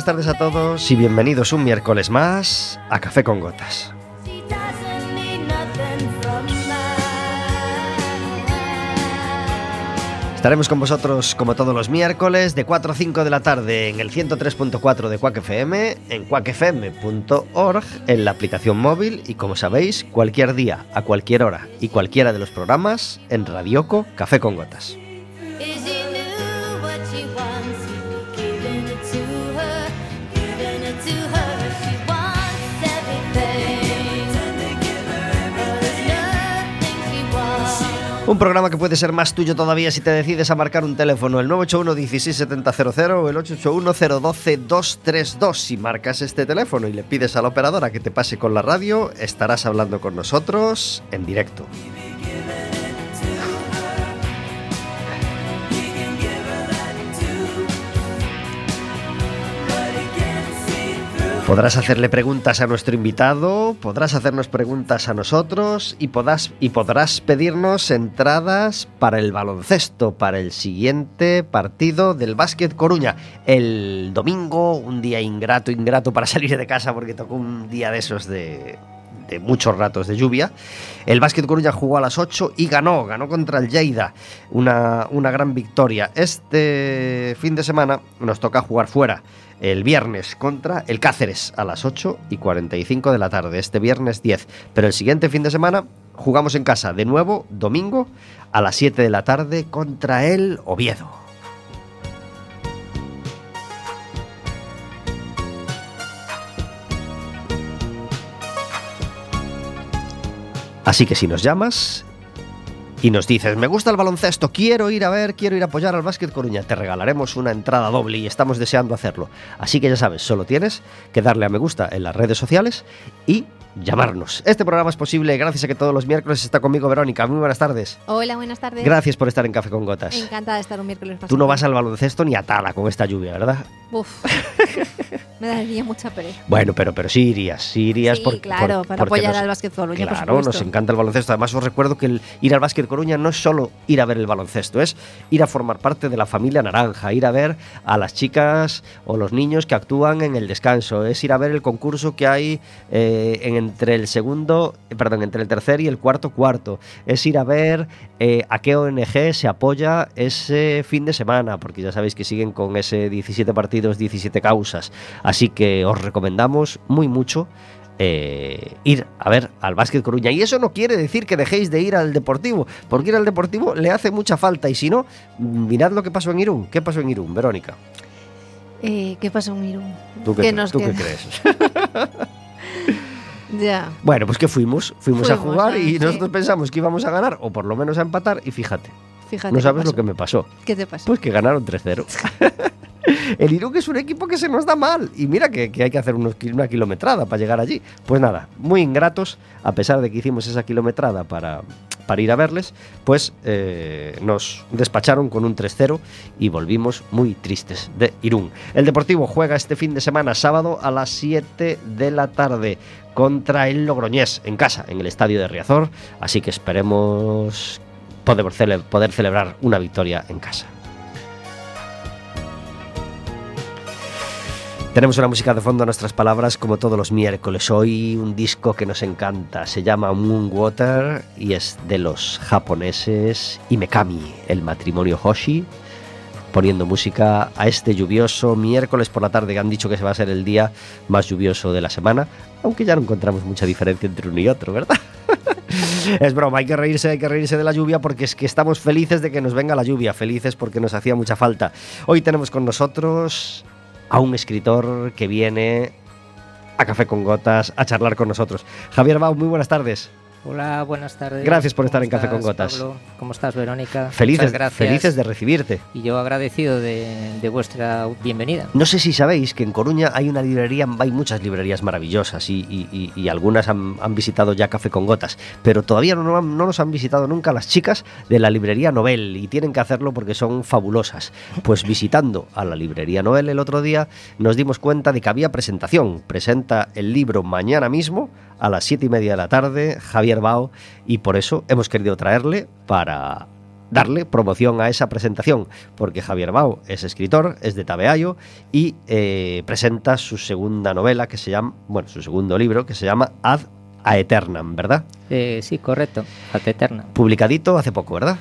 Buenas tardes a todos y bienvenidos un miércoles más a Café con Gotas. Estaremos con vosotros como todos los miércoles de 4 a 5 de la tarde en el 103.4 de Quack FM, en quackfm.org, en la aplicación móvil y como sabéis, cualquier día, a cualquier hora y cualquiera de los programas en Radioco Café con Gotas. Un programa que puede ser más tuyo todavía si te decides a marcar un teléfono, el 981 16700 o el 881 012 232. Si marcas este teléfono y le pides a la operadora que te pase con la radio, estarás hablando con nosotros en directo. Podrás hacerle preguntas a nuestro invitado, podrás hacernos preguntas a nosotros y, podrás, y podrás pedirnos entradas para el baloncesto, para el siguiente partido del Básquet Coruña. El domingo, un día ingrato, ingrato para salir de casa porque tocó un día de esos de, muchos ratos de lluvia. El Básquet Coruña jugó a las 8 y ganó, ganó contra el Lleida, una, una gran victoria. Este fin de semana nos toca jugar fuera el viernes contra el Cáceres a las 8 y 45 de la tarde, este viernes 10. Pero el siguiente fin de semana jugamos en casa de nuevo, domingo, a las 7 de la tarde contra el Oviedo. Así que si nos llamas y nos dices, me gusta el baloncesto, quiero ir a ver, quiero ir a apoyar al Básquet Coruña, te regalaremos una entrada doble y estamos deseando hacerlo. Así que ya sabes, solo tienes que darle a me gusta en las redes sociales y llamarnos. Este programa es posible gracias a que todos los miércoles está conmigo Verónica. Muy buenas tardes. Hola, buenas tardes. Gracias por estar en Café con Gotas. Encantada de estar un miércoles más. Tú no vas al baloncesto ni atada con esta lluvia, ¿verdad? Uf. Me daría mucha pereza. Bueno, pero, pero sí irías, sí irías Sí, por- claro, por- para porque apoyar nos- al Básquet Coruña, por Claro, nos encanta el baloncesto. Además, os recuerdo que el ir al Básquet Coruña no es solo ir a ver el baloncesto, es ir a formar parte de la familia naranja, ir a ver a las chicas o los niños que actúan en el descanso, es ir a ver el concurso que hay eh, en entre el segundo, eh, perdón, entre el tercer y el cuarto cuarto, es ir a ver eh, a qué ONG se apoya ese fin de semana, porque ya sabéis que siguen con ese 17 partidos, 17 causas. Así que os recomendamos muy mucho eh, ir a ver al Básquet Coruña. Y eso no quiere decir que dejéis de ir al Deportivo, porque ir al Deportivo le hace mucha falta. Y si no, mirad lo que pasó en Irún. ¿Qué pasó en Irún, Verónica? Eh, ¿Qué pasó en Irún? ¿Tú qué, ¿Qué nos tú qué crees? Ya. bueno, pues que fuimos, fuimos, a jugar y sí. nosotros pensamos que íbamos a ganar, o por lo menos a empatar, y fíjate, Fíjate. no sabes lo que me pasó. ¿Qué te pasó? Pues que ganaron 3-0. El Irún es un equipo que se nos da mal. Y mira que, que hay que hacer unos una kilometrada para llegar allí. Pues nada, muy ingratos, a pesar de que hicimos esa kilometrada para, para ir a verles, pues eh, nos despacharon con un 3-0 y volvimos muy tristes de Irún. El Deportivo juega este fin de semana, sábado a las 7 de la tarde, contra el Logroñés, en casa, en el estadio de Riazor. Así que esperemos poder, cele- poder celebrar una victoria en casa. Tenemos una música de fondo a nuestras palabras como todos los miércoles. Hoy un disco que nos encanta. Se llama Moonwater y es de los japoneses Imekami, el matrimonio Hoshi, poniendo música a este lluvioso miércoles por la tarde que han dicho que se va a ser el día más lluvioso de la semana, aunque ya no encontramos mucha diferencia entre uno y otro, ¿verdad? Es broma, hay que reírse, hay que reírse de la lluvia porque es que estamos felices de que nos venga la lluvia, felices porque nos hacía mucha falta. Hoy tenemos con nosotros a un escritor que viene a Café con Gotas a charlar con nosotros. Javier Bau, muy buenas tardes. Hola, buenas tardes. Gracias por ¿Cómo estar en Café con Gotas. Pablo? ¿Cómo estás, Verónica? Felices, felices de recibirte. Y yo agradecido de, de vuestra bienvenida. No sé si sabéis que en Coruña hay una librería, hay muchas librerías maravillosas y, y- y- y algunas han, han visitado ya Café con Gotas, pero todavía no, no- no nos han visitado nunca las chicas de la librería Nobel y tienen que hacerlo porque son fabulosas. Pues visitando a la librería Nobel el otro día nos dimos cuenta de que había presentación. Presenta el libro mañana mismo a las siete y media de la tarde Javier Bao y por eso hemos querido traerle para darle promoción a esa presentación, porque Javier Bau es escritor, es de Tabeayo y eh, presenta su segunda novela que se llama, bueno, su segundo libro que se llama Ad Aeternam, ¿verdad? Eh, sí, correcto, Ad Aeternam. Publicadito hace poco, ¿verdad?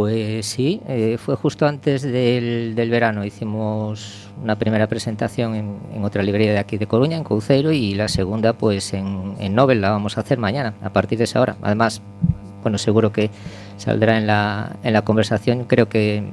Pues sí, eh, fue justo antes del, del, verano. Hicimos una primera presentación en, en, otra librería de aquí de Coruña, en Couceiro, y la segunda pues en, en Nobel la vamos a hacer mañana, a partir de esa hora. Además, bueno, seguro que saldrá en la, en la conversación, creo que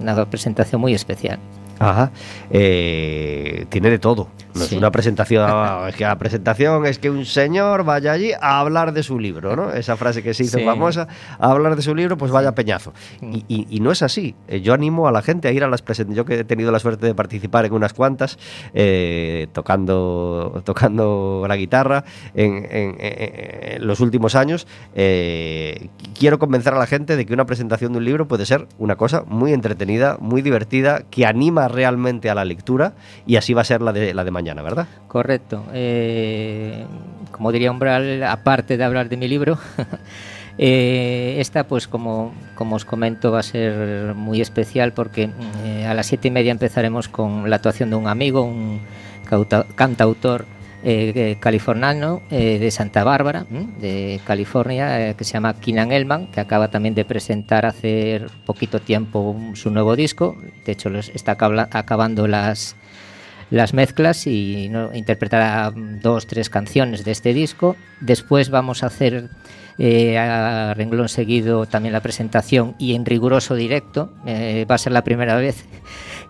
una presentación muy especial. Ajá. Eh, tiene de todo. No sí. es una presentación, es que la presentación es que un señor vaya allí a hablar de su libro, ¿no? Esa frase que se hizo sí. famosa, a hablar de su libro, pues vaya peñazo. Y, y, y, no es así. Eh, yo animo a la gente a ir a las presentaciones. Yo que he tenido la suerte de participar en unas cuantas, eh, tocando, tocando la guitarra en, en, en los últimos años, eh, quiero convencer a la gente de que una presentación de un libro puede ser una cosa muy entretenida, muy divertida, que anima realmente a la lectura y así va a ser la de, la de mañana, ¿verdad? Correcto. Eh, como diría Umbral, aparte de hablar de mi libro, eh, esta, pues como, como os comento, va a ser muy especial porque eh, a las siete y media empezaremos con la actuación de un amigo, un cantautor eh, californiano eh, de Santa Bárbara, de California, eh, que se llama Keenan Elman, que acaba también de presentar hace poquito tiempo su nuevo disco. De hecho, está acabando las, las mezclas y interpretará dos, tres canciones de este disco. Después vamos a hacer eh, a renglón seguido también la presentación y en riguroso directo. Eh, va a ser la primera vez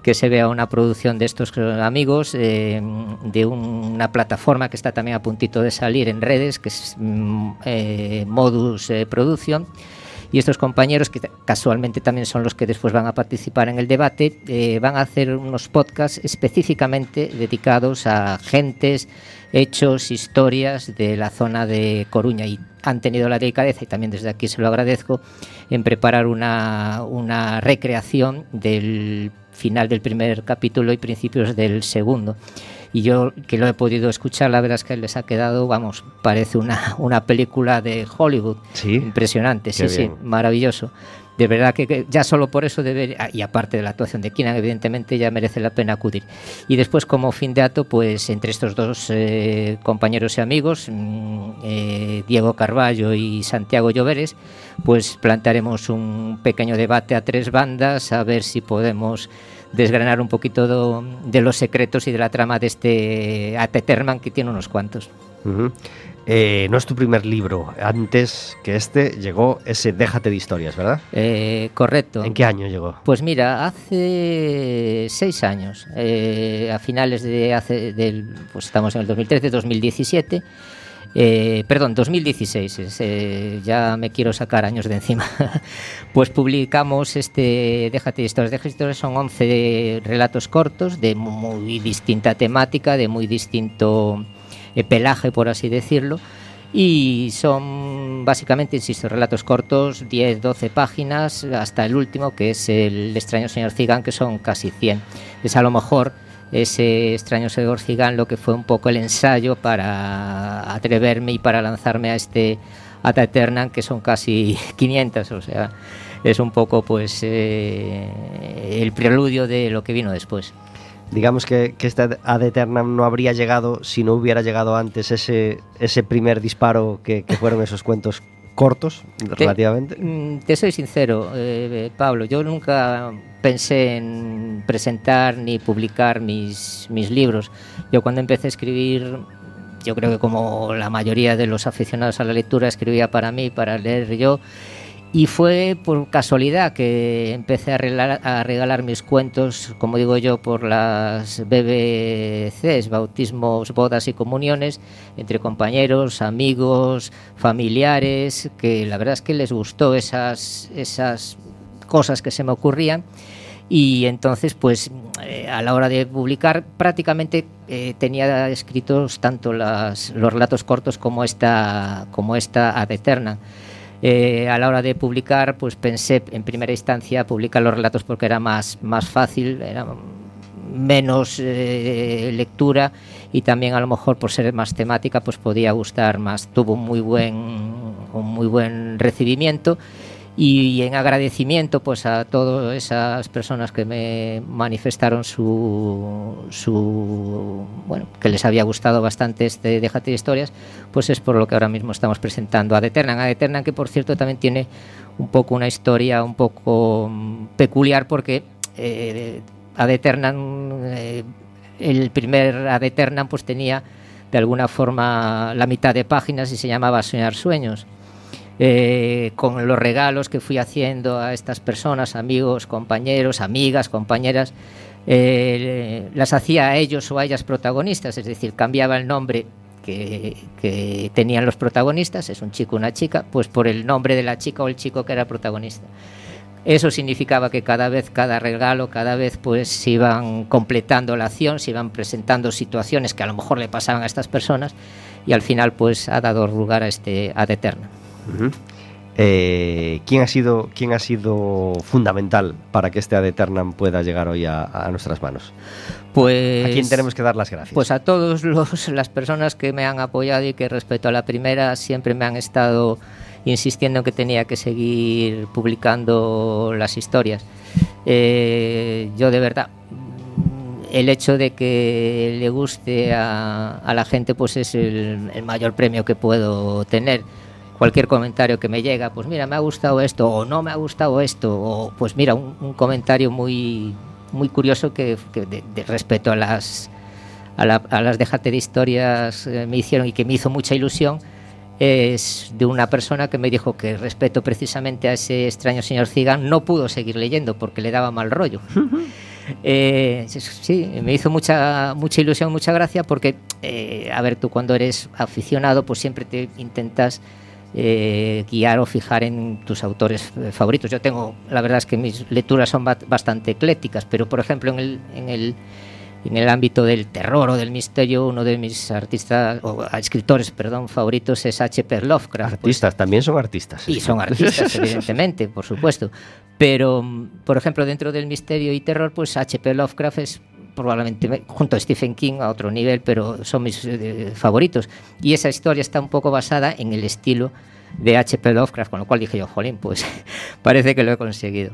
que se vea una producción de estos amigos eh, de un, una plataforma que está también a puntito de salir en redes, que es mm, eh, Modus eh, Production. Y estos compañeros, que casualmente también son los que después van a participar en el debate, eh, van a hacer unos podcasts específicamente dedicados a gentes, hechos, historias de la zona de Coruña. Y han tenido la delicadeza, y también desde aquí se lo agradezco, en preparar una, una recreación del final del primer capítulo y principios del segundo. Y yo que lo he podido escuchar, la verdad es que les ha quedado, vamos, parece una, una película de Hollywood. Sí. Impresionante, sí, sí, maravilloso. De verdad que, que, ya solo por eso debe, y aparte de la actuación de Keenan, evidentemente ya merece la pena acudir. Y después, como fin de acto, pues entre estos dos eh, compañeros y amigos, mmm, eh, Diego Carballo y Santiago Lloveres, pues plantearemos un pequeño debate a tres bandas, a ver si podemos desgranar un poquito do, de los secretos y de la trama de este Ateterman que tiene unos cuantos. Uh -huh. eh, no es tu primer libro. Antes que este llegó ese Déjate de historias, ¿verdad? Eh, correcto. ¿En qué año llegó? Pues mira, hace seis años, eh, a finales de hace del, pues estamos en el 2013, 2017. Eh, perdón, 2016, es, eh, ya me quiero sacar años de encima. pues publicamos este Déjate historias. Déjate historias son 11 relatos cortos de muy distinta temática, de muy distinto eh, pelaje, por así decirlo. Y son básicamente, insisto, relatos cortos, 10, 12 páginas, hasta el último, que es El extraño señor Cigán, que son casi 100. Es a lo mejor ese extraño señor Cigán lo que fue un poco el ensayo para atreverme y para lanzarme a este Ata Eternan, que son casi 500, o sea, es un poco pues eh, el preludio de lo que vino después. Digamos que, que este Ad Eternam no habría llegado si no hubiera llegado antes ese, ese primer disparo que fueron esos cuentos cortos, te, relativamente. Te soy sincero, eh, Pablo, yo nunca pensé en presentar ni publicar mis, mis libros. Yo cuando empecé a escribir, yo creo que como la mayoría de los aficionados a la lectura, escribía para mí, para leer yo. Y fue por casualidad que empecé a regalar, mis cuentos, como digo yo, por las BBCs, bautismos, bodas y comuniones, entre compañeros, amigos, familiares, que la verdad es que les gustó esas, esas cosas que se me ocurrían. Y entonces, pues eh, a la hora de publicar, prácticamente eh, tenía escritos tanto los relatos cortos como esta, como esta ad eterna. Eh, a la hora de publicar, pues pensé en primera instancia publicar los relatos porque era más, más fácil, era menos eh, lectura y también a lo mejor por ser más temática pues podía gustar más. Tuvo un muy buen, un muy buen recibimiento y en agradecimiento pues a todas esas personas que me manifestaron su, bueno que les había gustado bastante este Déjate historias pues es por lo que ahora mismo estamos presentando a Deternan a Deternan que por cierto también tiene un poco una historia un poco mm, peculiar porque eh, Ad eh, el primer Ad Eternam pues tenía de alguna forma la mitad de páginas y se llamaba Soñar Sueños. Eh, con los regalos que fui haciendo a estas personas, amigos, compañeros, amigas, compañeras, eh, las hacía a ellos o a ellas protagonistas, es decir, cambiaba el nombre que, tenían los protagonistas, es un chico una chica, pues por el nombre de la chica o el chico que era protagonista. Eso significaba que cada vez, cada regalo, cada vez pues se iban completando la acción, se iban presentando situaciones que a lo mejor le pasaban a estas personas y al final pues ha dado lugar a este Ad Eterna. Eh, ¿quién, ha sido, ¿Quién ha sido fundamental para que este Ad Eternam pueda llegar hoy a, a nuestras manos? Pues, ¿A quién tenemos que dar las gracias? Pues a todas las personas que me han apoyado y que respecto a la primera siempre me han estado insistiendo en que tenía que seguir publicando las historias. Eh, yo de verdad, el hecho de que le guste a, a la gente pues es el, el, mayor premio que puedo tener. Cualquier comentario que me llega, pues mira, me ha gustado esto o no me ha gustado esto, o pues mira, un, un comentario muy, muy curioso que, que de, de, respeto a las, a, la, a las Déjate de historias eh, me hicieron y que me hizo mucha ilusión es de una persona que me dijo que respeto precisamente a ese extraño señor Zigan no pudo seguir leyendo porque le daba mal rollo. eh, sí, me hizo mucha, mucha ilusión, mucha gracia porque, eh, a ver, tú cuando eres aficionado pues siempre te intentas eh, guiar o fijar en tus autores favoritos. Yo tengo, la verdad es que mis lecturas son bastante eclécticas, pero por ejemplo en el... En el en el ámbito del terror o del misterio, uno de mis artistas o escritores, perdón, favoritos es H.P. Lovecraft. Artistas, pues, también son artistas. Y son artistas, evidentemente, por supuesto. Pero, por ejemplo, dentro del misterio y terror, pues H.P. Lovecraft es probablemente junto a Stephen King a otro nivel, pero son mis eh, favoritos. Y esa historia está un poco basada en el estilo de H.P. Lovecraft, con lo cual dije yo, jolín, pues parece que lo he conseguido.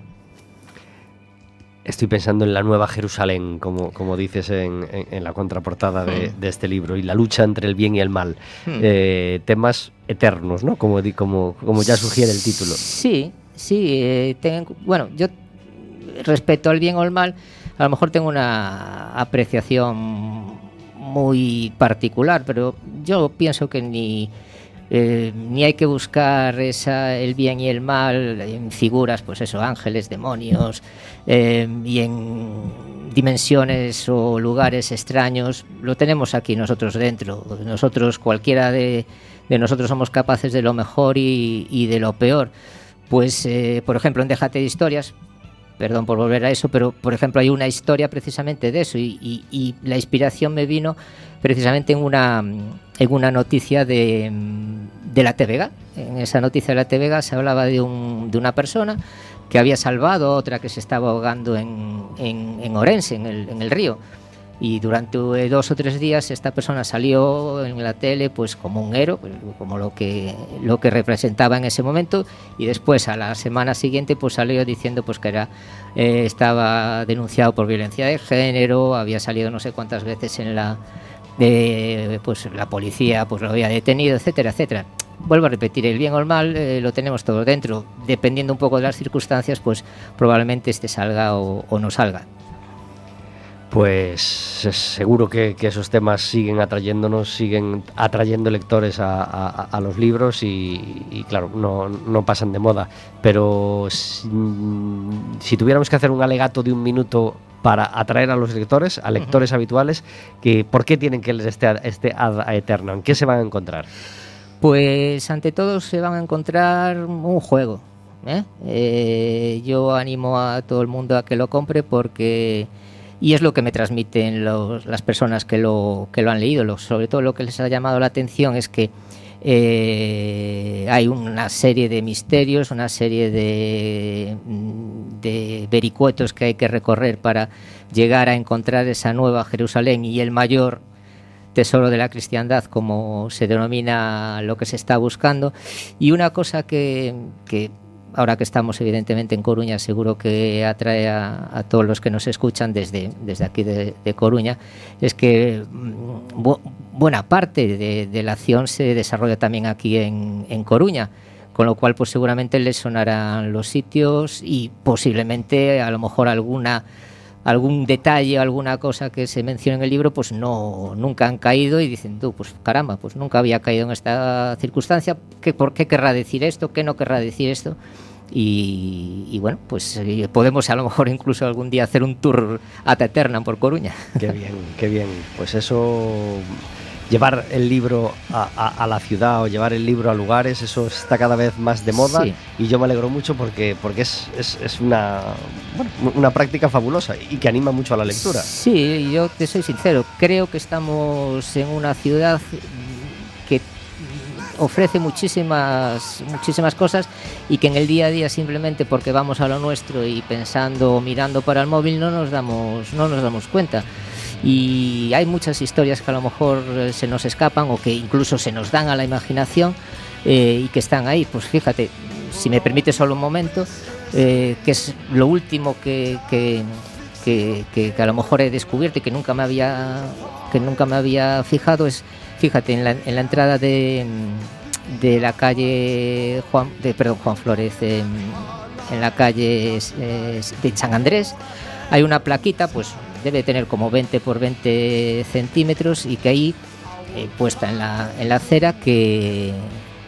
Estoy pensando en la nueva Jerusalén, como, como dices en, en, en la contraportada de, Hmm. de, este libro, y la lucha entre el bien y el mal. Hmm. Eh, temas eternos, ¿no? Como, como, como ya sugiere el título. Sí, sí. Eh, ten, bueno, yo respecto al bien o el mal, a lo mejor tengo una apreciación muy particular, pero yo pienso que ni... Eh, ni hay que buscar esa, el bien y el mal en figuras, pues eso, ángeles, demonios, eh, y en dimensiones o lugares extraños, lo tenemos aquí nosotros dentro. Nosotros, cualquiera de, nosotros somos capaces de lo mejor y, y de lo peor. Pues, eh, por ejemplo, en Déjate de Historias, perdón por volver a eso, pero por ejemplo hay una historia precisamente de eso y, la inspiración me vino precisamente en una, en una noticia de, de la TVG. En esa noticia de la TVG se hablaba de, un, de una persona que había salvado a otra que se estaba ahogando en, en, en Orense, en el, en el río. Y durante dos o tres días esta persona salió en la tele pues como un héroe, pues, como lo que, lo que representaba en ese momento y después a la semana siguiente pues salió diciendo pues que era, eh, estaba denunciado por violencia de género, había salido no sé cuántas veces en la, de, pues la policía pues lo había detenido, etcétera, etcétera. Vuelvo a repetir, el bien o el mal eh, lo tenemos todo dentro, dependiendo un poco de las circunstancias pues probablemente este salga o no salga pues es seguro que, que, esos temas siguen atrayéndonos, siguen atrayendo lectores a, a, a los libros y, y, claro, no, no, pasan de moda. Pero si, si, tuviéramos que hacer un alegato de un minuto para atraer a los lectores, a lectores uh -huh. habituales, que, ¿por qué tienen que leer este, este Ad Eterno? ¿En qué se van a encontrar? Pues ante todo se van a encontrar un juego. ¿eh? Eh, yo animo a todo el mundo a que lo compre porque y es lo que me transmiten las personas que lo, que lo han leído. Sobre todo lo que les ha llamado la atención es que eh, hay una serie de misterios, una serie de, de, vericuetos que hay que recorrer para llegar a encontrar esa nueva Jerusalén y el mayor tesoro de la cristiandad, como se denomina lo que se está buscando. Y una cosa que ahora que estamos evidentemente en Coruña, seguro que atrae a, todos los que nos escuchan desde, desde aquí de, Coruña, es que mm, buena parte de, la acción se desarrolla también aquí en, en Coruña con lo cual pues seguramente les sonarán los sitios y posiblemente a lo mejor alguna algún detalle, alguna cosa que se menciona en el libro, pues no nunca han caído y dicen, tú, pues caramba, pues nunca había caído en esta circunstancia, ¿qué, ¿por qué querrá decir esto? ¿Qué no querrá decir esto? Y, bueno, pues eh, podemos a lo mejor incluso algún día hacer un tour a Eterna por Coruña. Qué bien, qué bien. Pues eso llevar el libro a, la ciudad o llevar el libro a lugares, eso está cada vez más de moda y yo me alegro mucho porque, porque es, es, una, una práctica fabulosa y que anima mucho a la lectura. Sí, yo te soy sincero, creo que estamos en una ciudad que ofrece muchísimas muchísimas cosas y que en el día a día simplemente porque vamos a lo nuestro y pensando o mirando para el móvil no nos damos no nos damos cuenta y hay muchas historias que a lo mejor eh, se nos escapan o que incluso se nos dan a la imaginación eh, y que están ahí. Pues fíjate, si me permite solo un momento, eh, que es lo último que, que, que, a lo mejor he descubierto y que nunca me había, que nunca me había fijado, es, fíjate, en la, en la entrada de, de la calle Juan, perdón, Juan Flores, en la calle de San Andrés, hay una plaquita, pues debe tener como 20 por 20 centímetros y que ahí eh, puesta en la, en la acera que,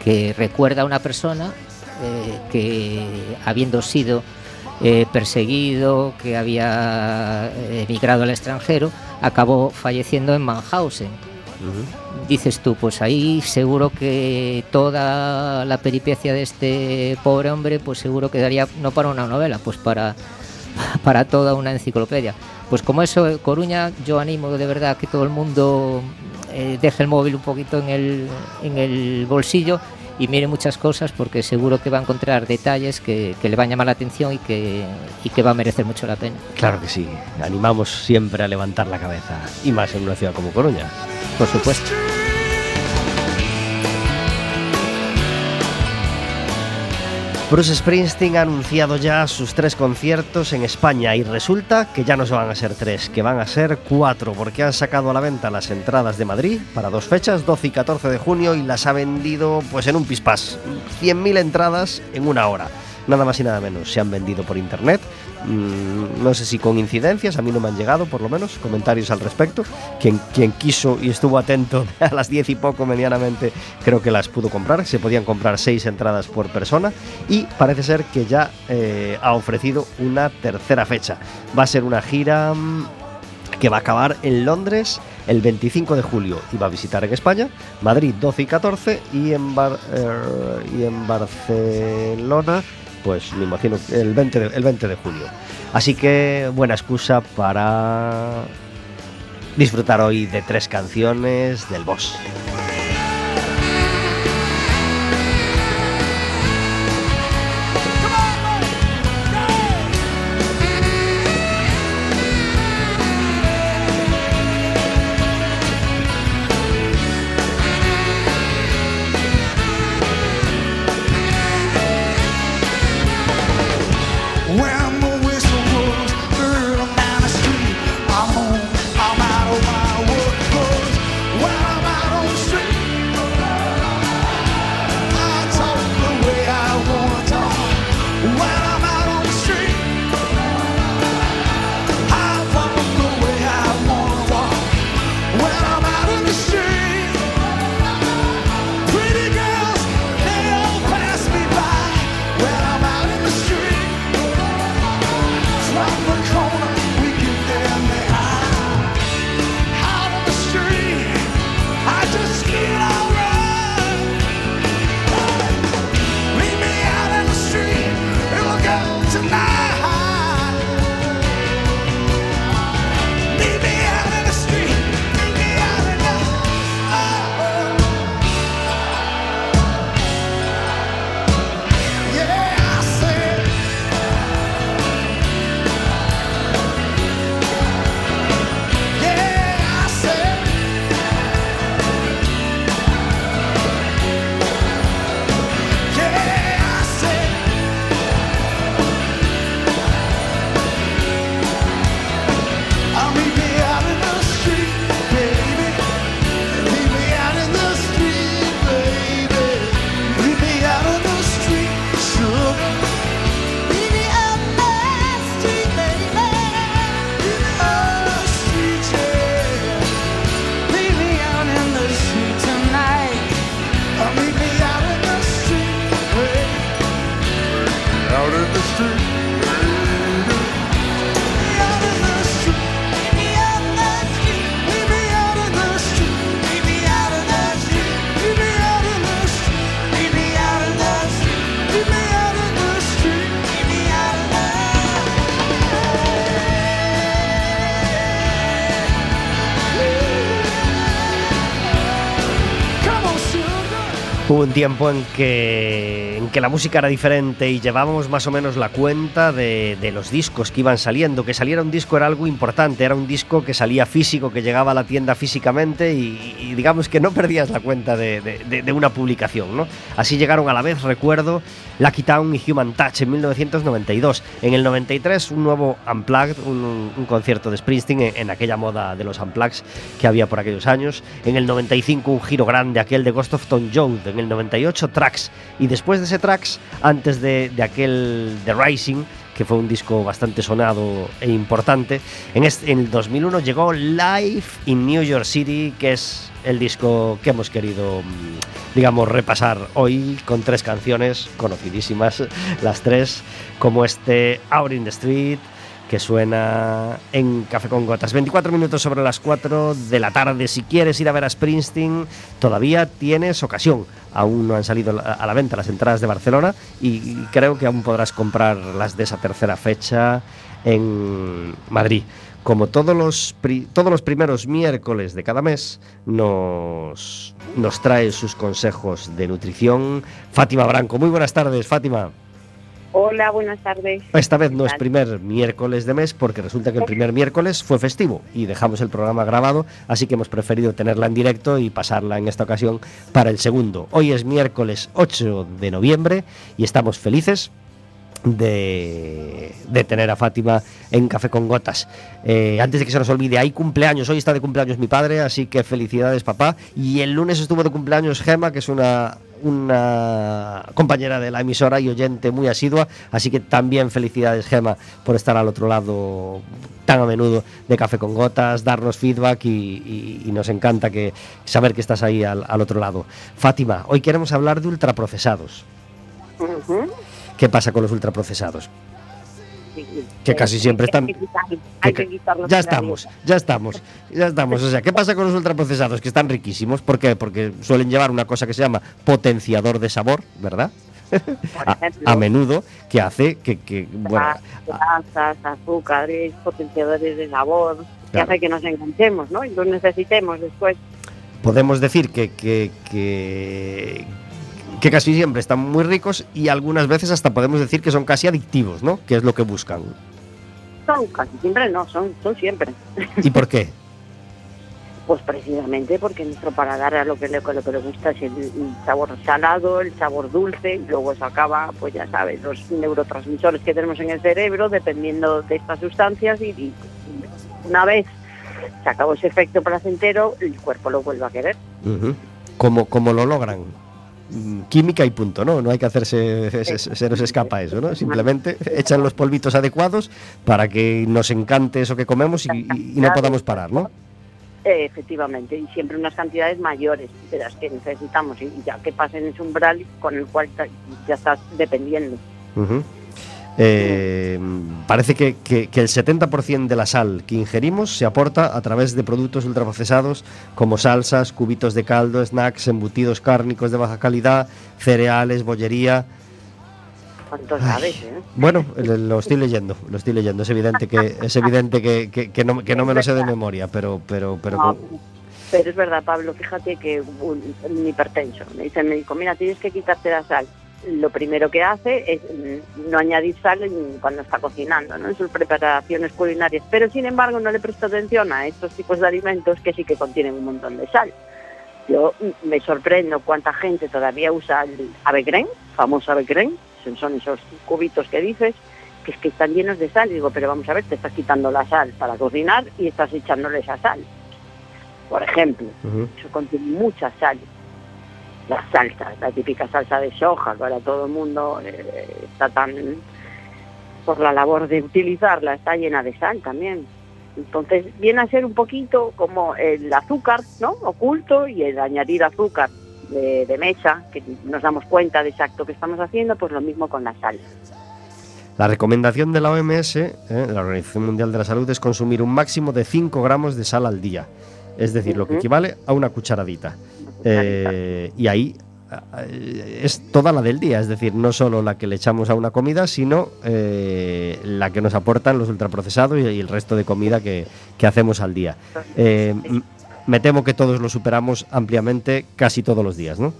que recuerda a una persona eh, que habiendo sido eh, perseguido, que había emigrado al extranjero, acabó falleciendo en Mannhausen. Dices tú, pues ahí seguro que toda la peripecia de este pobre hombre, pues seguro quedaría no para una novela, pues para, para toda una enciclopedia. Pues como eso, Coruña, yo animo de verdad que todo el mundo eh, deje el móvil un poquito en el, en el bolsillo y mire muchas cosas porque seguro que va a encontrar detalles que, que, le van a llamar la atención y que, y que va a merecer mucho la pena. Claro que sí, animamos siempre a levantar la cabeza y más en una ciudad como Coruña. Por supuesto. Bruce Springsteen ha anunciado ya sus tres conciertos en España y resulta que ya no se van a ser tres, que van a ser cuatro, porque han sacado a la venta las entradas de Madrid para dos fechas, 12 y 14 de junio, y las ha vendido pues en un pispás. 100.000 entradas en una hora nada más y nada menos. Se han vendido por internet. Mm, no sé si con incidencias, a mí no me han llegado por lo menos comentarios al respecto. Quien, quien quiso y estuvo atento a las 10 y poco medianamente, creo que las pudo comprar. Se podían comprar 6 entradas por persona y parece ser que ya eh, ha ofrecido una tercera fecha. Va a ser una gira mm, que va a acabar en Londres el 25 de julio y va a visitar en España, Madrid 12 y 14 y en, eh, y en Barcelona pues me imagino el 20 de, el 20 de julio. Así que buena excusa para disfrutar hoy de tres canciones del boss. Hubo un tiempo en que, en que la música era diferente y llevábamos más o menos la cuenta de, de, los discos que iban saliendo. Que saliera un disco era algo importante, era un disco que salía físico, que llegaba a la tienda físicamente y, y digamos que no perdías la cuenta de, de, de, una publicación. ¿no? Así llegaron a la vez, recuerdo, Lucky Town y Human Touch en 1992. En el 93 un nuevo Unplugged, un, un concierto de Springsteen en, en, aquella moda de los Unplugs que había por aquellos años. En el 95 un giro grande, aquel de Ghost of Tom Joad. El 98 Tracks. Y después de ese Tracks, antes de, de aquel The Rising, que fue un disco bastante sonado e importante. En, este, en, el 2001 llegó Live in New York City, que es el disco que hemos querido, digamos, repasar hoy con tres canciones conocidísimas, las tres, como este Out in the Street, que suena en Café con Gotas. 24 minutos sobre las 4 de la tarde. Si quieres ir a ver a Springsteen, todavía tienes ocasión. Aún no han salido a la venta las entradas de Barcelona y creo que aún podrás comprar las de esa tercera fecha en Madrid. Como todos los, todos los primeros miércoles de cada mes, nos, nos trae sus consejos de nutrición Fátima Branco. Muy buenas tardes, Fátima. Hola, buenas tardes. Esta vez no es primer miércoles de mes porque resulta que el primer miércoles fue festivo y dejamos el programa grabado, así que hemos preferido tenerla en directo y pasarla en esta ocasión para el segundo. Hoy es miércoles 8 de noviembre y estamos felices de, de, tener a Fátima en Café con Gotas. Eh, antes de que se nos olvide, hay cumpleaños. Hoy está de cumpleaños mi padre, así que felicidades, papá. Y el lunes estuvo de cumpleaños Gema, que es una, una compañera de la emisora y oyente muy asidua. Así que también felicidades, Gema, por estar al otro lado tan a menudo de Café con Gotas, darnos feedback y, y, y nos encanta que saber que estás ahí al, al, otro lado. Fátima, hoy queremos hablar de ultraprocesados. Uh -huh. ¿Qué pasa con los ultraprocesados? Que casi siempre están. Que ya estamos, ya estamos, ya estamos. O sea, ¿qué pasa con los ultraprocesados? Que están riquísimos. ¿Por qué? Porque suelen llevar una cosa que se llama potenciador de sabor, ¿verdad? A, a, menudo que hace que, que bueno, grasas, azúcares, potenciadores de sabor, que hace que nos enganchemos, ¿no? Y los necesitemos después. Podemos decir que, que, que que casi siempre están muy ricos y algunas veces hasta podemos decir que son casi adictivos, ¿no? Que es lo que buscan. Son casi siempre, no, son, son siempre. ¿Y por qué? Pues precisamente porque nuestro paladar a lo que le, lo que le gusta es el, el, sabor salado, el sabor dulce, y luego se acaba, pues ya sabes, los neurotransmisores que tenemos en el cerebro, dependiendo de estas sustancias, y, y una vez se acabó ese efecto placentero, el cuerpo lo vuelve a querer. Uh -huh. ¿Cómo, ¿Cómo lo logran? Química y punto, ¿no? No hay que hacerse, se, se, nos escapa eso, ¿no? Simplemente echan los polvitos adecuados para que nos encante eso que comemos y, y no podamos parar, ¿no? Efectivamente, y siempre unas cantidades mayores de las que necesitamos, y ya que pasen ese umbral con el cual ya estás dependiendo. Uh -huh. Eh, parece que, que, que, el 70% de la sal que ingerimos se aporta a través de productos ultraprocesados como salsas, cubitos de caldo, snacks, embutidos cárnicos de baja calidad, cereales, bollería. ¿Cuánto sabes, eh? Bueno, lo estoy leyendo, lo estoy leyendo. Es evidente que es evidente que, que, que no, que no me lo sé de memoria, pero pero pero. No, pero es verdad, Pablo. Fíjate que un, un hipertenso me dice el médico, mira, tienes que quitarte la sal lo primero que hace es no añadir sal cuando está cocinando, ¿no? en sus preparaciones culinarias, pero sin embargo no le presta atención a estos tipos de alimentos que sí que contienen un montón de sal. Yo me sorprendo cuánta gente todavía usa el avegren, famoso avegren, son esos cubitos que dices, que es que están llenos de sal. Y digo, pero vamos a ver, te estás quitando la sal para cocinar y estás echándole esa sal. Por ejemplo, uh -huh. eso contiene mucha sal la salsa, la típica salsa de soja, que ahora todo el mundo eh, está tan por la labor de utilizarla, está llena de sal también. Entonces viene a ser un poquito como el azúcar, ¿no? Oculto y el añadir azúcar de, de mesa, que nos damos cuenta de exacto que estamos haciendo, pues lo mismo con la sal. La recomendación de la OMS, eh, la Organización Mundial de la Salud, es consumir un máximo de 5 gramos de sal al día. Es decir, lo que equivale a una cucharadita. Eh, y ahí eh, es toda la del día, es decir, no solo la que le echamos a una comida, sino eh, la que nos aportan los ultraprocesados y, el resto de comida que, que hacemos al día. Eh, me temo que todos lo superamos ampliamente casi todos los días, ¿no?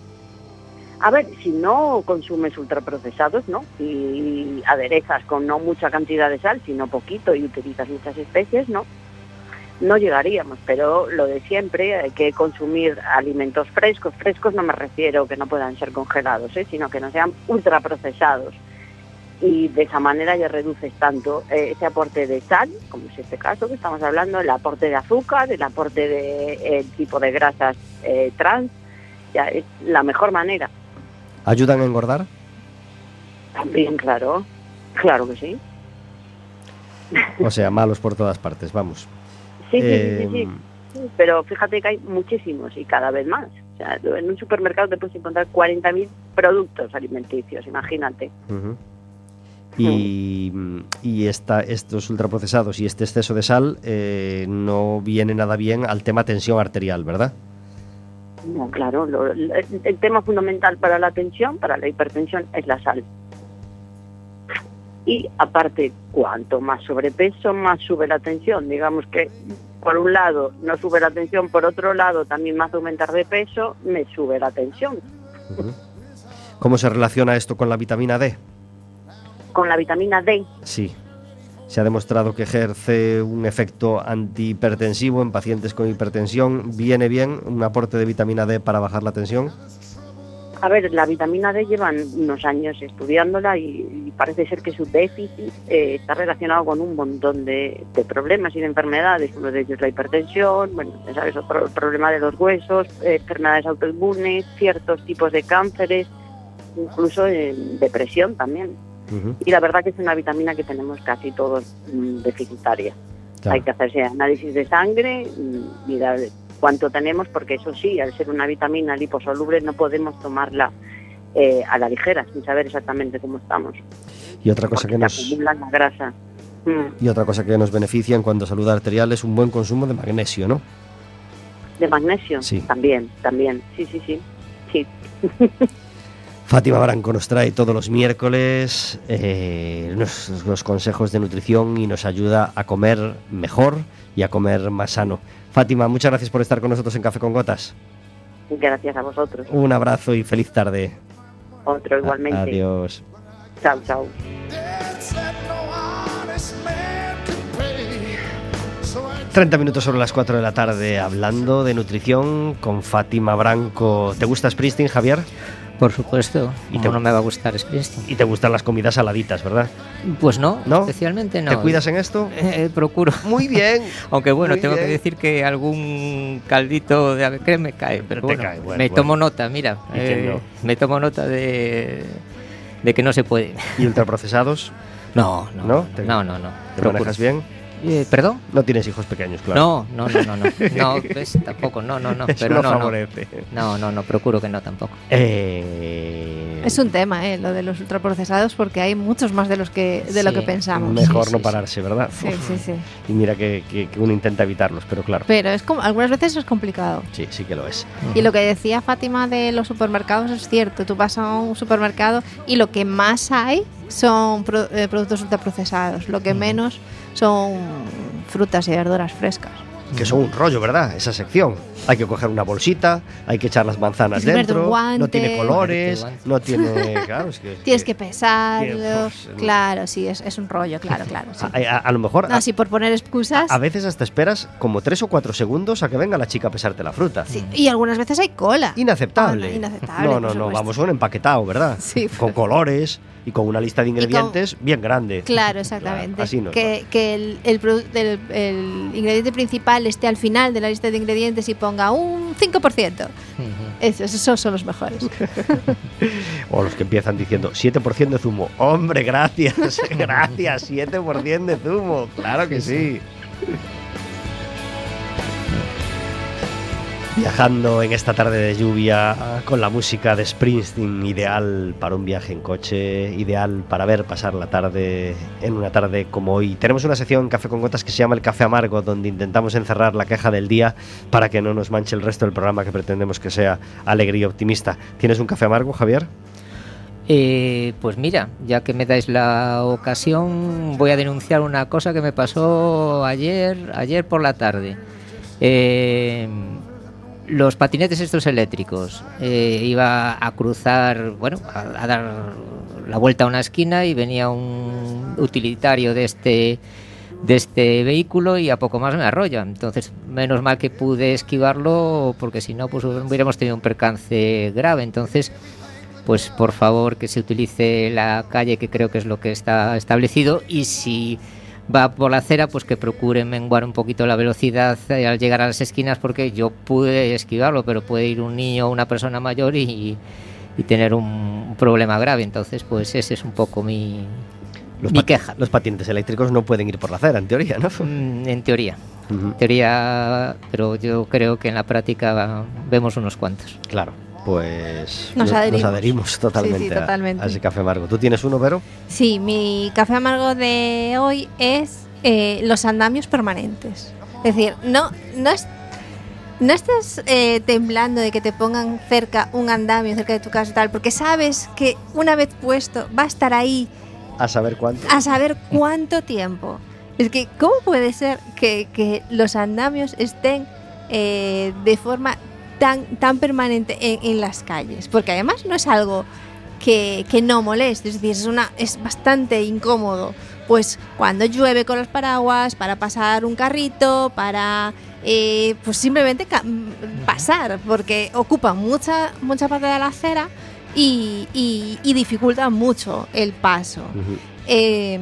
A ver, si no consumes ultraprocesados, ¿no? Y aderezas con no mucha cantidad de sal, sino poquito y utilizas muchas especies, ¿no? No llegaríamos, pero lo de siempre, hay que consumir alimentos frescos. Frescos no me refiero que no puedan ser congelados, ¿eh? sino que no sean ultraprocesados. Y de esa manera ya reduces tanto eh, ese aporte de sal, como es este caso que estamos hablando, el aporte de azúcar, el aporte de eh, tipo de grasas eh, trans, ya es la mejor manera. ¿Ayudan a engordar? También, claro, claro que sí. O sea, malos por todas partes, vamos. Sí, sí, sí, Eh, sí, sí. Pero fíjate que hay muchísimos y cada vez más. O sea, en un supermercado te puedes encontrar 40.000 productos alimenticios, imagínate. Y, y esta, estos ultraprocesados y este exceso de sal eh, no viene nada bien al tema tensión arterial, ¿verdad? No, claro, lo- el, el tema fundamental para la tensión, para la hipertensión, es la sal. Y aparte, cuanto más sobrepeso, más sube la tensión. Digamos que, por un lado, no sube la tensión, por otro lado, también más aumentar de peso, me sube la tensión. ¿Cómo se relaciona esto con la vitamina D? Con la vitamina D, Sí. Se ha demostrado que ejerce un efecto antihipertensivo en pacientes con hipertensión. ¿Viene bien un aporte de vitamina D para bajar la tensión? A ver, la vitamina D llevan unos años estudiándola y, y parece ser que su déficit eh, está relacionado con un montón de, de problemas y de enfermedades, uno de ellos la hipertensión, bueno, sabes, otro el problema de los huesos, eh, enfermedades autoinmunes, ciertos tipos de cánceres, incluso eh, depresión también. Y la verdad que es una vitamina que tenemos casi todos mm, deficitaria. claro. Hay que hacerse análisis de sangre, mm, mirar cuánto tenemos, porque eso sí, al ser una vitamina liposoluble no podemos tomarla eh, a la ligera, sin saber exactamente cómo estamos. Y otra cosa porque que nos acumula la grasa. Mm, y otra cosa que nos beneficia en cuanto a salud arterial es un buen consumo de magnesio, ¿no? De magnesio, Sí. también, también. Sí, sí, sí. Sí, Fátima Branco nos trae todos los miércoles eh, los, los consejos de nutrición y nos ayuda a comer mejor y a comer más sano. Fátima, muchas gracias por estar con nosotros en Café con Gotas. gracias a vosotros. Un abrazo y feliz tarde. Otro igualmente. Adiós. Chao, chao. 30 minutos sobre las 4 de la tarde hablando de nutrición con Fátima Branco. ¿Te gusta Springsteen, Javier? Por supuesto. ¿Y ¿Y te- no me va a gustar Springsteen? Y te gustan las comidas saladitas, ¿verdad? Pues no, ¿No? especialmente no. ¿Te cuidas en esto? Eh, procuro. Muy bien. Aunque bueno, tengo bien. que decir que algún caldito de ave me cae, pero Te bueno, cae, bueno, me bueno. tomo nota, mira, ¿Y quién eh, no? me tomo nota de, de que no se puede. ¿Y ultraprocesados? No, no, ¿No? no, ¿Te- no, no, no. ¿Te manejas bien? Eh, ¿Perdón? No tienes hijos pequeños, claro. No, no, no, no, no, no, ves, tampoco, no, no, no, Eso pero no no, no, favorece. no, no, no, procuro que no tampoco. Eh, Es un tema, ¿eh? Lo de los ultraprocesados, porque hay muchos más de los que de lo que pensamos. Mejor Sí, no sí, pararse, ¿verdad? Sí, sí, sí. Y mira que, que- que uno intenta evitarlos, pero claro, Pero es como, algunas veces es complicado. sí, sí que lo es. Y lo que decía Fátima de los supermercados es cierto. Tú vas a un supermercado y lo que más hay son pro- eh, productos ultraprocesados. Lo que menos son frutas y verduras frescas. Que son un rollo, ¿verdad? Esa sección. Hay que coger una bolsita, hay que echar las manzanas dentro, guante. no tiene colores, no tiene... Claro, es que... Tienes que pesarlo. El- Claro, sí, es, es un rollo, claro, claro. sí. A, a- a lo mejor... No, a, sí, por poner excusas. a veces hasta esperas como tres o cuatro segundos a que venga la chica a pesarte la fruta. Sí, y algunas veces hay cola. Inaceptable. Ah, no, inaceptable, No, no, no, supuesto. vamos a un empaquetado, ¿verdad? Sí, Con colores y con una lista de con- ingredientes bien grande. Claro, exactamente. Claro, así no que que el, el el- el ingrediente principal esté al final de la lista de ingredientes y ponga un 5%. Ujú. Esos, esos son los mejores. O los que empiezan diciendo 7% de zumo. Hombre, gracias, gracias, 7% de zumo. Claro que sí. Viajando en esta tarde de lluvia con la música de Springsteen, ideal para un viaje en coche, ideal para ver pasar la tarde en una tarde como hoy. Tenemos una sección en Café con Gotas que se llama El Café Amargo, donde intentamos encerrar la queja del día para que no nos manche el resto del programa que pretendemos que sea alegre y optimista. ¿Tienes un café amargo, Javier? Eh, pues mira, ya que me dais la ocasión, voy a denunciar una cosa que me pasó ayer, ayer por la tarde. Eh, los patinetes estos eléctricos. eh, iba a cruzar, bueno, a, a dar la vuelta a una esquina y venía un utilitario de este de este vehículo y a poco más me arrolla. Entonces, menos mal que pude esquivarlo porque si no, pues hubiéramos tenido un percance grave. Entonces, pues por favor que se utilice la calle que creo que es lo que está establecido y si va por la acera pues que procure menguar un poquito la velocidad eh, al llegar a las esquinas porque yo pude esquivarlo pero puede ir un niño o una persona mayor y, y tener un, problema grave. Entonces pues ese es un poco mi, Los, mi queja. los patinetes eléctricos no pueden ir por la acera, en teoría, ¿no? Mm, en teoría. En teoría pero yo creo que en la práctica vemos unos cuantos. Claro, pues Nos adherimos. adherimos totalmente, Sí, sí, a- totalmente. A, ese café amargo. ¿Tú tienes uno, Vero? Sí, mi café amargo de hoy es eh, los andamios permanentes. Es decir, no, no, es, no estás eh, temblando de que te pongan cerca un andamio cerca de tu casa y tal, porque sabes que una vez puesto va a estar ahí A saber cuánto. a saber cuánto tiempo. Es que, ¿cómo puede ser que, que los andamios estén eh, de forma tan, tan permanente en, en las calles? Porque además no es algo que, que no moleste, es decir, es, una, es bastante incómodo. Pues cuando llueve con los paraguas, para pasar un carrito, para eh, pues simplemente pasar, porque ocupa mucha, mucha parte de la acera y, y, y dificulta mucho el paso. Ujú. Eh,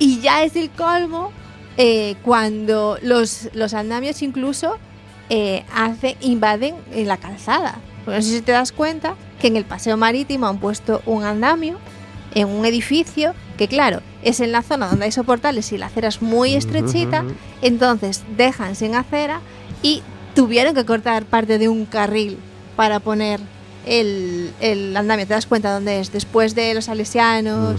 y ya es el colmo eh, cuando los, los andamios incluso eh, hace- invaden en la calzada. No sé si te das cuenta que en el paseo marítimo han puesto un andamio en un edificio que claro, es en la zona donde hay soportales y la acera es muy estrechita, entonces dejan sin acera y tuvieron que cortar parte de un carril para poner el, el andamio. ¿Te das cuenta dónde es? Después de los salesianos,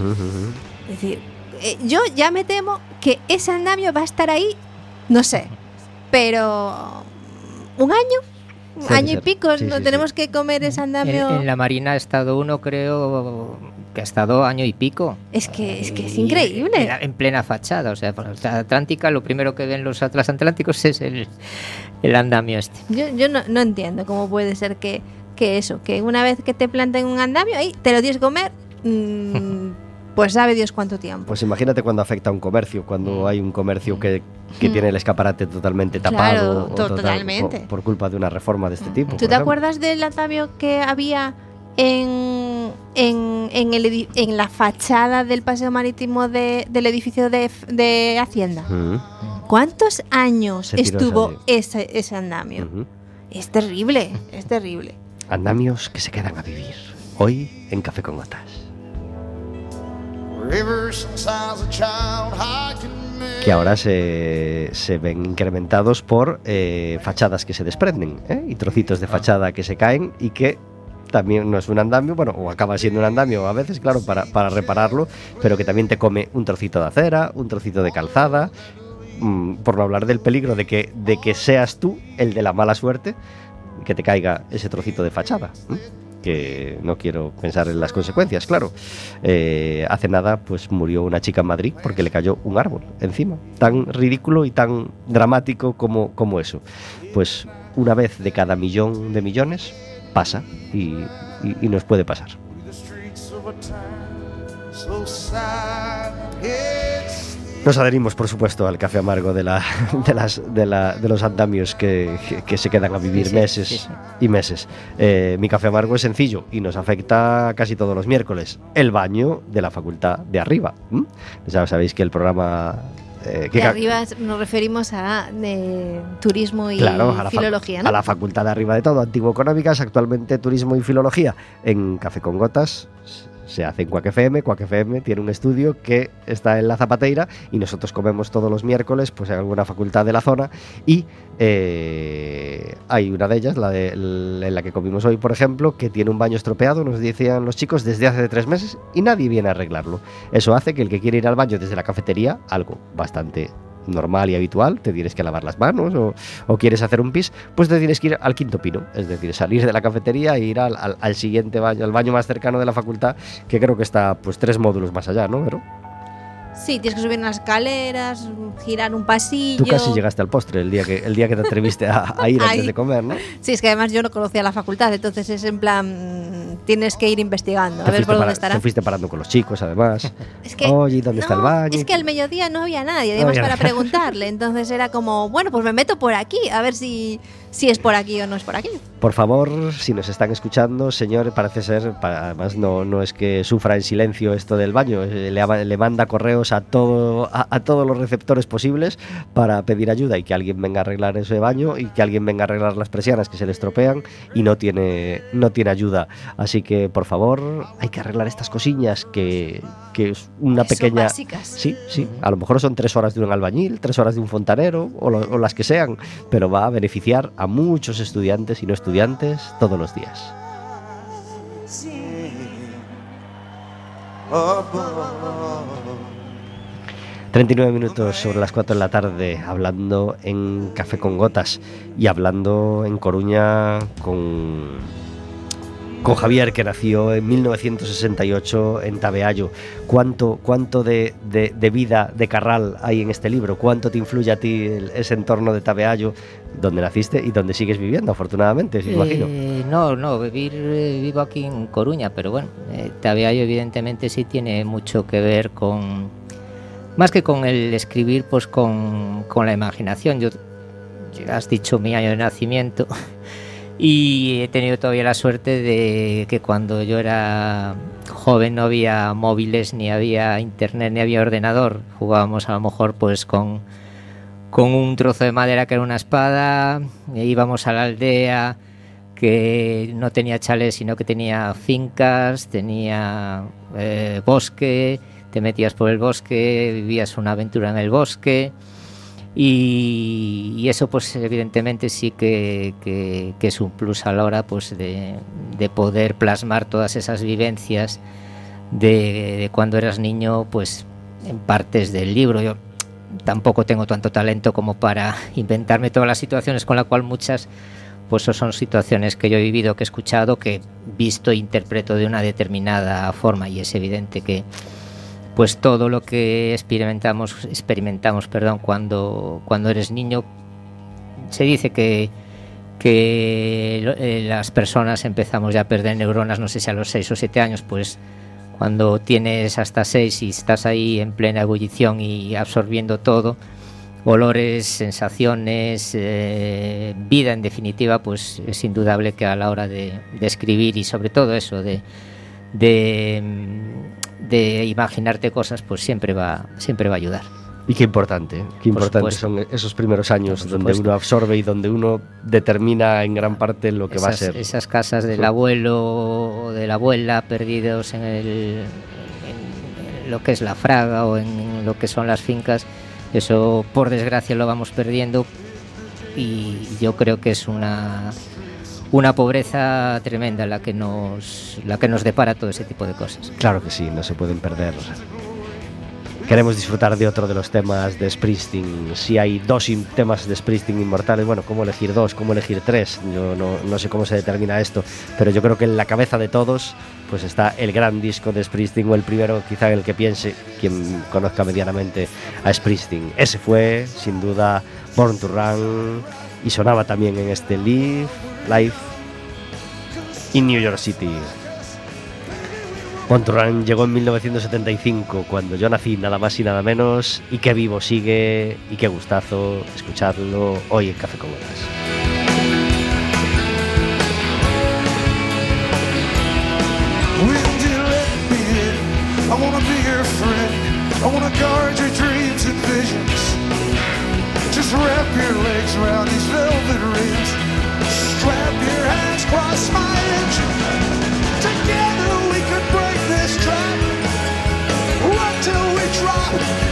es decir, eh, yo ya me temo que ese andamio va a estar ahí, no sé, pero un año, año y pico, Sí, no sí, tenemos que comer ese andamio. en la marina ha estado uno creo que ha estado año y pico Es que es que es increíble. En, en plena fachada, o sea, por la Atlántica lo primero que ven los transatlánticos es el, el andamio este. Yo, yo no, no entiendo cómo puede ser que, que eso, que una vez que te planten un andamio ahí, te lo tienes que comer, mm, pues sabe Dios cuánto tiempo. Pues imagínate cuando afecta a un comercio, cuando hay un comercio que, que Mm. tiene el escaparate totalmente tapado o to- total- totalmente. por, por culpa de una reforma de este tipo. ¿Tú te ejemplo. acuerdas del andamio que había en, en, en el en la fachada del paseo marítimo de- del edificio de, de Hacienda? ¿Cuántos años estuvo ese ese, andamio? Es terrible, es terrible. Andamios que se quedan a vivir. Hoy en Café con Gotas. Que ahora se, se ven incrementados por eh, fachadas que se desprenden ¿eh? y trocitos de fachada que se caen y que también no es un andamio, bueno, o acaba siendo un andamio a veces, claro, para, para repararlo, pero que también te come un trocito de acera, un trocito de calzada, mm, por no hablar del peligro de que, de que seas tú el de la mala suerte que te caiga ese trocito de fachada. No quiero pensar en las consecuencias, claro. Eh, hace nada, pues murió una chica en Madrid porque le cayó un árbol encima. Tan ridículo y tan dramático como, como eso. Pues una vez de cada millón de millones pasa y- y nos puede pasar. Nos adherimos, por supuesto, al café amargo de, la, de, las, de, la- de los andamios que, que- que se quedan a vivir Sí, sí, meses sí, y meses. Eh, mi café amargo es sencillo y nos afecta casi todos los miércoles. El baño de la facultad de arriba. Ya sabéis que el programa... eh, que De arriba nos referimos a turismo y Claro, a filología, ¿no? a la facultad de arriba de todo, Antiguo Económicas, actualmente Turismo y Filología. En Café con Gotas se hace en. Quack FM tiene un estudio que está en la Zapateira y nosotros comemos todos los miércoles pues en alguna facultad de la zona y eh, hay una de ellas, la de, en la que comimos hoy, por ejemplo, que tiene un baño estropeado, nos decían los chicos, desde hace tres meses y nadie viene a arreglarlo. Eso hace que el que quiere ir al baño desde la cafetería, algo bastante normal y habitual, te tienes que lavar las manos o, quieres hacer un pis, pues te tienes que ir al quinto pino, es decir, salir de la cafetería e ir al, al- al siguiente baño, al baño más cercano de la facultad, que creo que está pues tres módulos más allá, ¿no? Pero Sí, tienes que subir unas escaleras, girar un pasillo. tú casi llegaste al postre el día que, el día que te atreviste a, a ir antes de comer, ¿no? Sí, es que además yo no conocía la facultad, entonces es en plan, tienes que ir investigando, a ver por dónde estará. Te fuiste parando con los chicos, además. Es que, Oye, ¿y dónde está el no, baño? Es que al mediodía no había nadie, No además había para nadie. preguntarle. Entonces era como, bueno, pues me meto por aquí, a ver si, si es por aquí o no es por aquí. Por favor, si nos están escuchando, señor, parece ser, además no, no es que sufra en silencio esto del baño, eh, le, le manda correos a, todo, a, a todos los receptores posibles para pedir ayuda y que alguien venga a arreglar ese baño y que alguien venga a arreglar las persianas que se le estropean y no tiene, no tiene ayuda. Así que, por favor, hay que arreglar estas cosillas que, que es una Que son pequeña... básicas. Sí, sí. A lo mejor son tres horas de un albañil, tres horas de un fontanero o, lo- o las que sean, pero va a beneficiar a muchos estudiantes y no estudiantes todos los días. above. 39 minutos sobre las 4 de la tarde, hablando en Café con Gotas y hablando en Coruña con, con Javier, que nació en 1968 en Tabeallo. ¿Cuánto, cuánto de, de- vida de Carral hay en este libro? ¿Cuánto te influye a ti ese entorno de Tabeallo, donde naciste y donde sigues viviendo, afortunadamente, imagino? Eh, no, no, vivir, eh, vivo aquí en Coruña, pero bueno, eh, Tabeallo evidentemente sí tiene mucho que ver con, más que con el escribir, pues con, con la imaginación. Yo, has dicho mi año de nacimiento y he tenido todavía la suerte de que cuando yo era joven no había móviles, ni había internet, ni había ordenador. Jugábamos a lo mejor pues con con un trozo de madera que era una espada, íbamos a la aldea que no tenía chalés, sino que tenía fincas, tenía eh, bosque, te metías por el bosque, vivías una aventura en el bosque y, eso pues evidentemente sí que, que- que es un plus a la hora pues de, de poder plasmar todas esas vivencias de, de cuando eras niño pues en partes del libro. Yo tampoco tengo tanto talento como para inventarme todas las situaciones con las cuales muchas pues son situaciones que yo he vivido, que he escuchado, que visto e interpreto de una determinada forma. Y es evidente que pues todo lo que experimentamos experimentamos, perdón, cuando cuando eres niño se dice que que eh, las personas empezamos ya a perder neuronas, no sé si a los 6 o 7 años, pues cuando tienes hasta 6 y estás ahí en plena ebullición y absorbiendo todo, olores, sensaciones, eh, vida en definitiva, pues es indudable que a la hora de, escribir y sobre todo eso, de, de, mm, de imaginarte cosas, pues siempre va, siempre va a ayudar. Y qué importante, ¿eh? qué supuesto. son esos primeros años donde uno absorbe y donde uno determina en gran parte lo que va a ser. esas casas del abuelo o de la abuela perdidos en, el, en lo que es la fraga o en lo que son las fincas, eso por desgracia lo vamos perdiendo y yo creo que es una una pobreza tremenda la que nos la que nos depara todo ese tipo de cosas. Claro que sí, no se pueden perder. Queremos disfrutar de otro de los temas de Springsteen. Si hay dos temas de Springsteen inmortales, bueno, ¿cómo elegir dos? ¿Cómo elegir tres? Yo no, no sé cómo se determina esto, pero yo creo que en la cabeza de todos pues está el gran disco de Springsteen o el primero quizá el que piense quien conozca medianamente a Springsteen. Ese fue, sin duda, Born to Run y sonaba también en este Live, Live in New York City. Run llegó en 1975, cuando yo nací, nada más y nada menos, y qué vivo sigue, y qué gustazo escucharlo hoy en Café con wanna guard your dreams and visions. Just wrap your legs around these velvet rings. Strap your hands across my 处。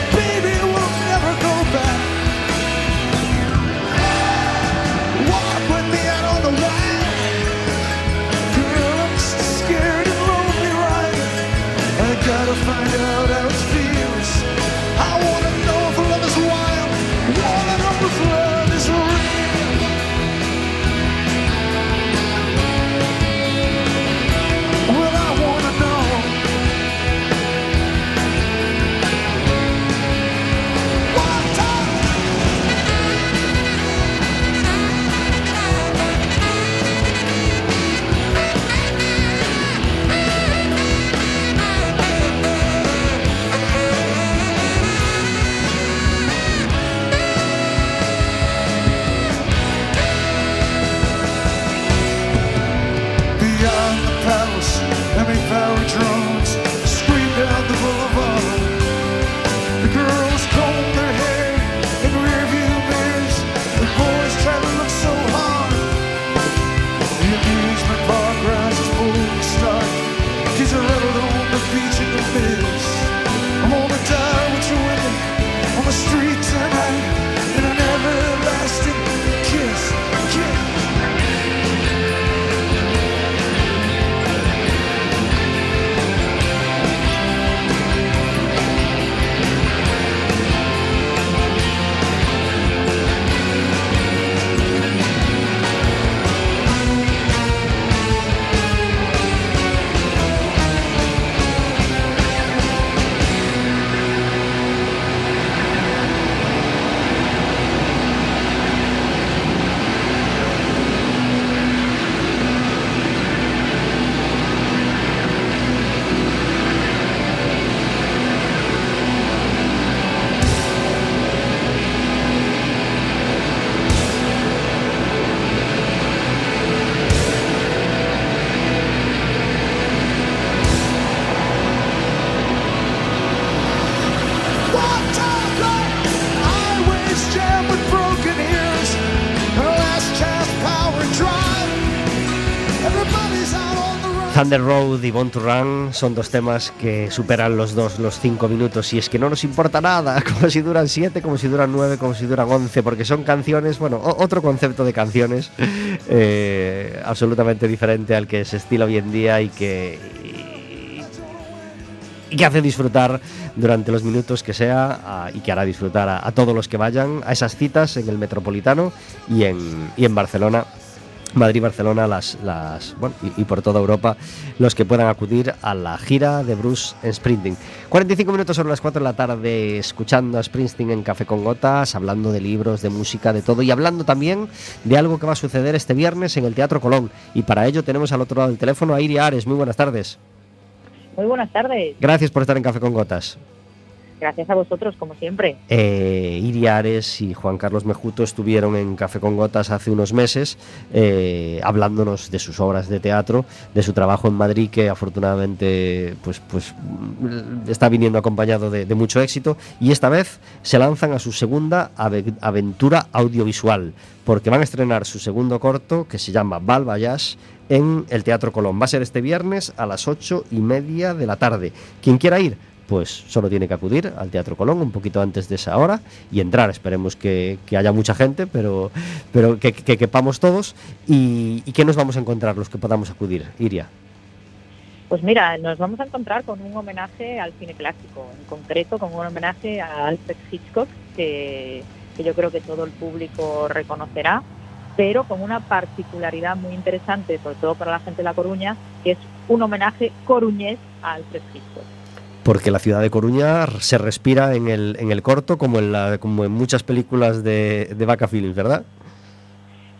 Thunder Road y Born to Run son dos temas que superan los dos los cinco minutos y es que no nos importa nada, como si duran siete, como si duran nueve, como si duran once, porque son canciones, bueno, otro concepto de canciones eh, absolutamente diferente al que se estila hoy en día y que hace disfrutar durante los minutos que sea y que hará disfrutar a, todos los que vayan a esas citas en el Metropolitano y en Barcelona. Madrid, Barcelona, las, las bueno, y, y por toda Europa, los que puedan acudir a la gira de Bruce en Sprinting. 45 minutos sobre las 4 de la tarde, escuchando a Springsteen en Café con Gotas, hablando de libros, de música, de todo, y hablando también de algo que va a suceder este viernes en el Teatro Colón. Y para ello tenemos al otro lado del teléfono a Iria Ares. Muy buenas tardes. Muy buenas tardes. Gracias por estar en Café con Gotas. Gracias a vosotros, como siempre. Eh, y Juan Carlos Mejuto estuvieron en Café con Gotas hace unos meses eh, hablándonos de sus obras de teatro, de su trabajo en Madrid que afortunadamente pues, pues, mm, está viniendo acompañado de, mucho éxito y esta vez se lanzan a su segunda ave- aventura audiovisual porque van a estrenar su segundo corto que se llama Voyage en el Teatro Colón. Va a ser este viernes a las ocho y media de la tarde. Quien quiera ir, pues solo tiene que acudir al Teatro Colón un poquito antes de esa hora y entrar. Esperemos que, haya mucha gente, pero, pero que, que quepamos todos. Y, ¿Y qué nos vamos a encontrar los que podamos acudir, Iria? Pues mira, nos vamos a encontrar con un homenaje al cine clásico, en concreto con un homenaje a Alfred Hitchcock, que, que yo creo que todo el público reconocerá, pero con una particularidad muy interesante, sobre todo para la gente de La Coruña, que es un homenaje coruñés a Alfred Hitchcock. Porque la ciudad de Coruña se respira en el, en el corto como en, la, como en muchas películas de, de Vaca Films, ¿verdad?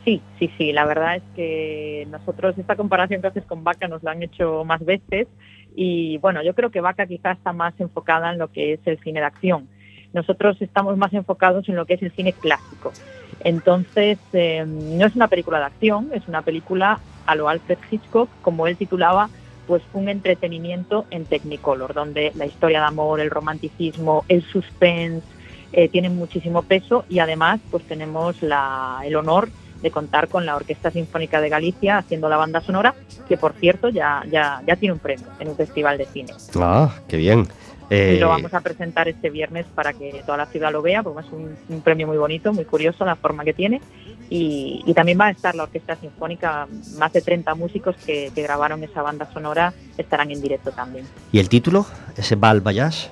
Sí, sí, sí. La verdad es que nosotros esta comparación que haces con Vaca nos la han hecho más veces y bueno, yo creo que Vaca quizás está más enfocada en lo que es el cine de acción. Nosotros estamos más enfocados en lo que es el cine clásico. Entonces, eh, no es una película de acción, es una película a lo Alfred Hitchcock, como él titulaba, pues un entretenimiento en Technicolor, donde la historia de amor, el romanticismo, el suspense eh, tienen muchísimo peso y además pues tenemos la, el honor de contar con la Orquesta Sinfónica de Galicia haciendo la banda sonora, que por cierto ya, ya, ya tiene un premio en un festival de cine. Ah, qué bien. Y Eh, lo vamos a presentar este viernes para que toda la ciudad lo vea, porque es un, un premio muy bonito, muy curioso la forma que tiene. Y, y también va a estar la Orquesta Sinfónica, más de 30 músicos que, que grabaron esa banda sonora estarán en directo también. ¿Y el título? ¿Ese Val Voyage?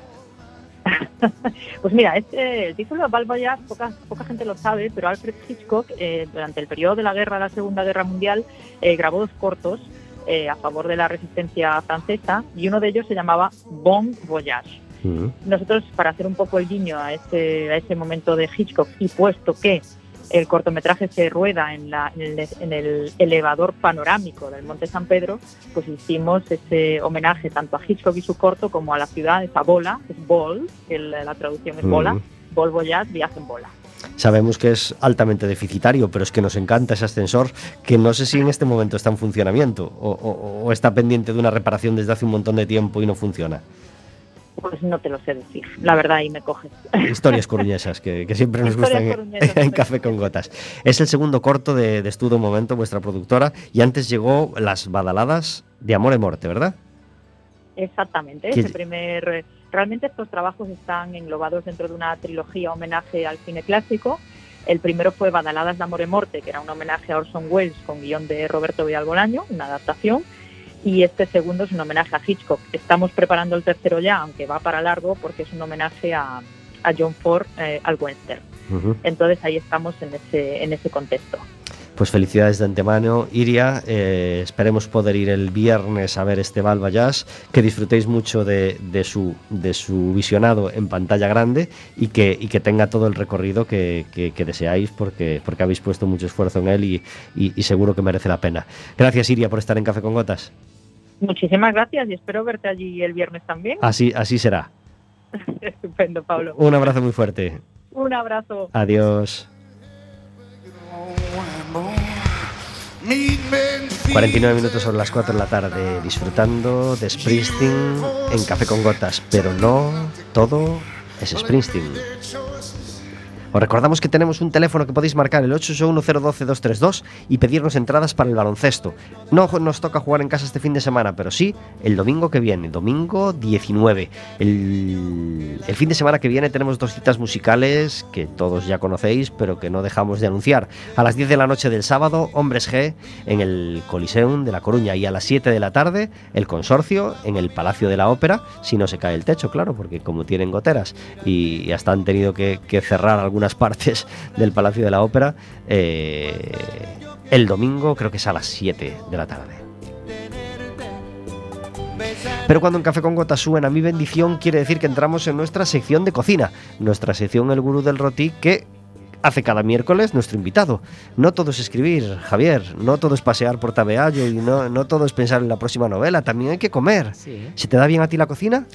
Pues mira, este, el título de Val Voyage, poca, poca gente lo sabe, pero Alfred Hitchcock, eh, durante el periodo de la guerra, la Segunda Guerra Mundial, eh, grabó dos cortos eh, a favor de la resistencia francesa y uno de ellos se llamaba Bon Voyage. Nosotros, para hacer un poco el guiño a ese, a ese momento de Hitchcock y puesto que el cortometraje se rueda en, la- en el, en el elevador panorámico del Monte San Pedro, pues hicimos ese homenaje tanto a Hitchcock y su corto como a la ciudad, esa bola, es ball, que la traducción es bola, Mm. Bol Voyage, viaje en bola. Sabemos que es altamente deficitario, pero es que nos encanta ese ascensor que no sé si en este momento está en funcionamiento o, o- o está pendiente de una reparación desde hace un montón de tiempo y no funciona. Pues no te lo sé decir, la verdad, ahí me coges. Historias coruñesas que, que siempre nos gustan en-. Café con Gotas. Es el segundo corto de, de Estudo Momento, vuestra productora, y antes llegó Las Badaladas de Amor y Morte, ¿verdad? Exactamente, ¿Qué- ese primer... Realmente estos trabajos están englobados dentro de una trilogía homenaje al cine clásico. El primero fue Badaladas de Amor y Morte, que era un homenaje a Orson Welles con guion de Roberto Vidal Bolaño, una adaptación. Y este segundo es un homenaje a Hitchcock. Estamos preparando el tercero ya, aunque va para largo, porque es un homenaje a, a John Ford eh, al western. Ujú. Entonces ahí estamos en ese, en ese contexto. Pues felicidades de antemano, Iria. Eh, esperemos poder ir el viernes a ver este Balba Jazz. Que disfrutéis mucho de, de su, de su visionado en pantalla grande y que, y que tenga todo el recorrido que, que- que deseáis porque, porque habéis puesto mucho esfuerzo en él y, y- y seguro que merece la pena. Gracias, Iria, por estar en Café con Gotas. Muchísimas gracias y espero verte allí el viernes también. Así, así será. Estupendo, Pablo. Un abrazo muy fuerte. Un abrazo. Adiós. Meet men 49 minutos sobre las 4 de la tarde disfrutando de Springsteen en Café con Gotas, pero no todo es Springsteen. Os recordamos que tenemos un teléfono que podéis marcar el 861-012-232 y pedirnos entradas para el baloncesto. No nos toca jugar en casa este fin de semana, pero sí el domingo que viene, domingo 19. El, el fin de semana que viene tenemos dos citas musicales que todos ya conocéis, pero que no dejamos de anunciar. A las 10 de la noche del sábado, Hombres G en el Coliseum de La Coruña y a las 7 de la tarde, el Consorcio en el Palacio de la Ópera, si no se cae el techo, claro, porque como tienen goteras y hasta han tenido que, que cerrar algunas partes del Palacio de la Ópera, eh, el domingo creo que es a las 7 de la tarde. Pero cuando en Café con Gotas suena mi bendición, quiere decir que entramos en nuestra sección de cocina, nuestra sección El Gurú del Roti, que hace cada miércoles nuestro invitado. No todo es escribir, Javier, no todo es pasear por Tabeallo y no, no todo es pensar en la próxima novela, también hay que comer. Sí. ¿Se te da bien a ti la cocina?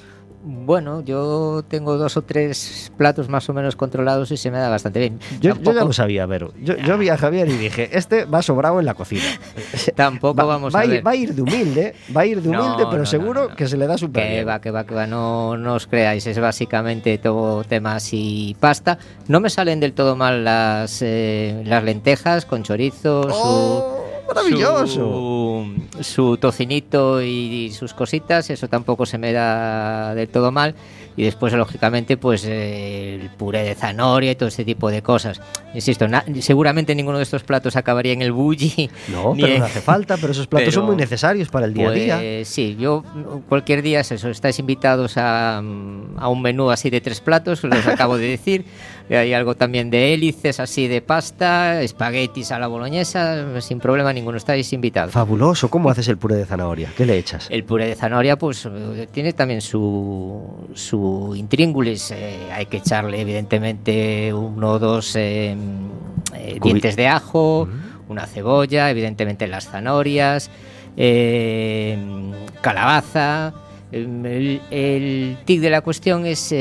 Bueno, yo tengo dos o tres platos más o menos controlados y se me da bastante bien. Yo, yo ya Tampoco- lo sabía, pero yo, yo vi a Javier y dije, este va sobrado en la cocina. Tampoco va, vamos va a ir, ver. va a ir de humilde, va a ir de No, humilde, pero no, seguro no, que se le da súper Que bien. va, que va, que va, no, no os creáis, es básicamente todo temas y pasta. No me salen del todo mal las, eh, las lentejas con chorizo, ¡Oh, Su, su tocinito y, sus cositas, eso tampoco se me da del todo mal. Y después, lógicamente, pues eh, el puré de zanahoria y todo ese tipo de cosas. Insisto, na- seguramente ninguno de estos platos acabaría en el bulli. No, pero en- no hace falta, pero esos platos son muy necesarios para el día a día. pues sí, yo cualquier día es eso, estáis invitados a, a un menú así de tres platos, os acabo de decir. Hay algo también de hélices así de pasta, espaguetis a la boloñesa, sin problema ninguno, estáis invitados. Fabuloso, ¿cómo haces el puré de zanahoria? ¿Qué le echas? El puré de zanahoria, pues eh, tiene también su, su intríngulis. eh, hay que echarle, evidentemente, uno o dos eh, eh, dientes de ajo, una cebolla, evidentemente las zanahorias, calabaza. El, el tic de la cuestión es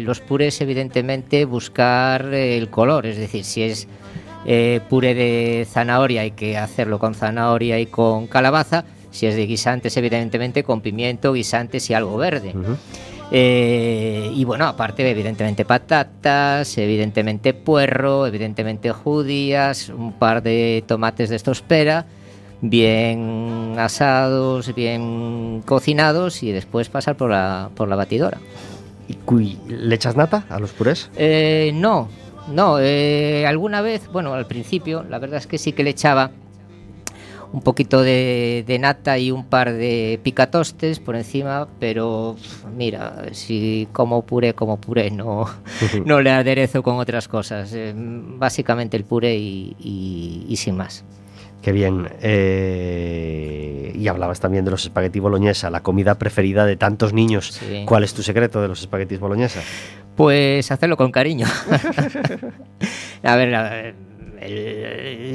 los purés, evidentemente, buscar el color. Es decir, si es eh, puré de zanahoria hay que hacerlo con zanahoria y con calabaza. Si es de guisantes, evidentemente con pimiento, guisantes y algo verde. Eh, y bueno, aparte, evidentemente patatas, evidentemente puerro, evidentemente judías, un par de tomates de estos pera, bien asados, bien cocinados y después pasar por la, por la batidora. ¿Y cuy- ¿Le echas nata a los purés? Eh, no, no, eh, alguna vez, bueno, al principio, la verdad es que sí que le echaba un poquito de, de nata y un par de picatostes por encima, pero mira, si como puré, como puré, no, no le aderezo con otras cosas. eh, básicamente el puré y, y- y sin más. Qué bien. Eh, y hablabas también de los espaguetis boloñesa, la comida preferida de tantos niños. Sí. ¿Cuál es tu secreto de los espaguetis boloñesa? Pues hacerlo con cariño. a ver, a ver,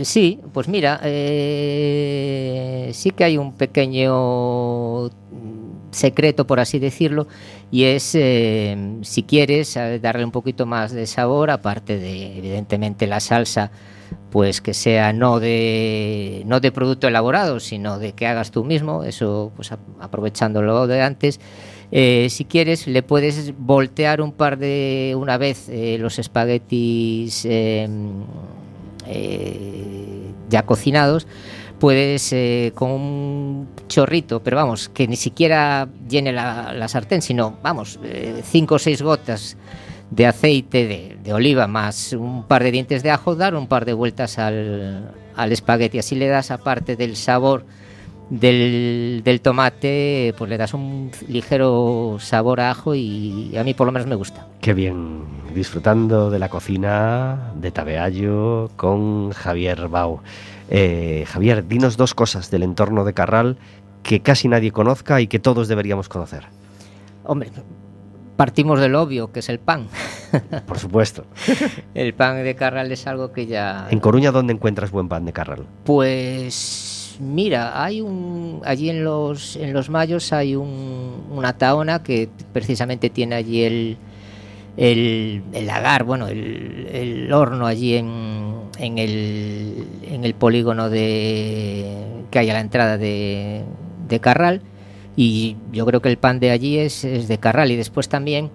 sí, pues mira, eh, sí que hay un pequeño mm, secreto, por así decirlo, y es, eh, si quieres, eh, darle un poquito más de sabor, aparte de, evidentemente, la salsa, pues que sea no de, no de producto elaborado, sino de que hagas tú mismo, eso pues aprovechándolo de antes. Si quieres, le puedes voltear un par de, una vez, los espaguetis eh, ya cocinados. Puedes eh, con un chorrito, pero vamos, que ni siquiera llene la, la sartén, sino, vamos, eh, cinco o seis gotas de aceite de, de oliva más un par de dientes de ajo, dar un par de vueltas al, al espagueti. Así le das, aparte del sabor del, del tomate, pues le das un ligero sabor a ajo y a mí por lo menos me gusta. Qué bien. Disfrutando de la cocina de Tabeallo con Javier Bau. Eh, Javier, dinos dos cosas del entorno de Carral que casi nadie conozca y que todos deberíamos conocer. Hombre, partimos del obvio, que es el pan. Por supuesto. El pan de Carral es algo que ya... En Coruña, ¿dónde encuentras buen pan de Carral? Pues mira, hay un allí en los en los mayos hay un, una taona que precisamente tiene allí el el, el lagar, bueno, el, el horno allí en, en, el, en el polígono de que hay a la entrada de, de Carral. Y yo creo que el pan de allí es, es de Carral. Y después también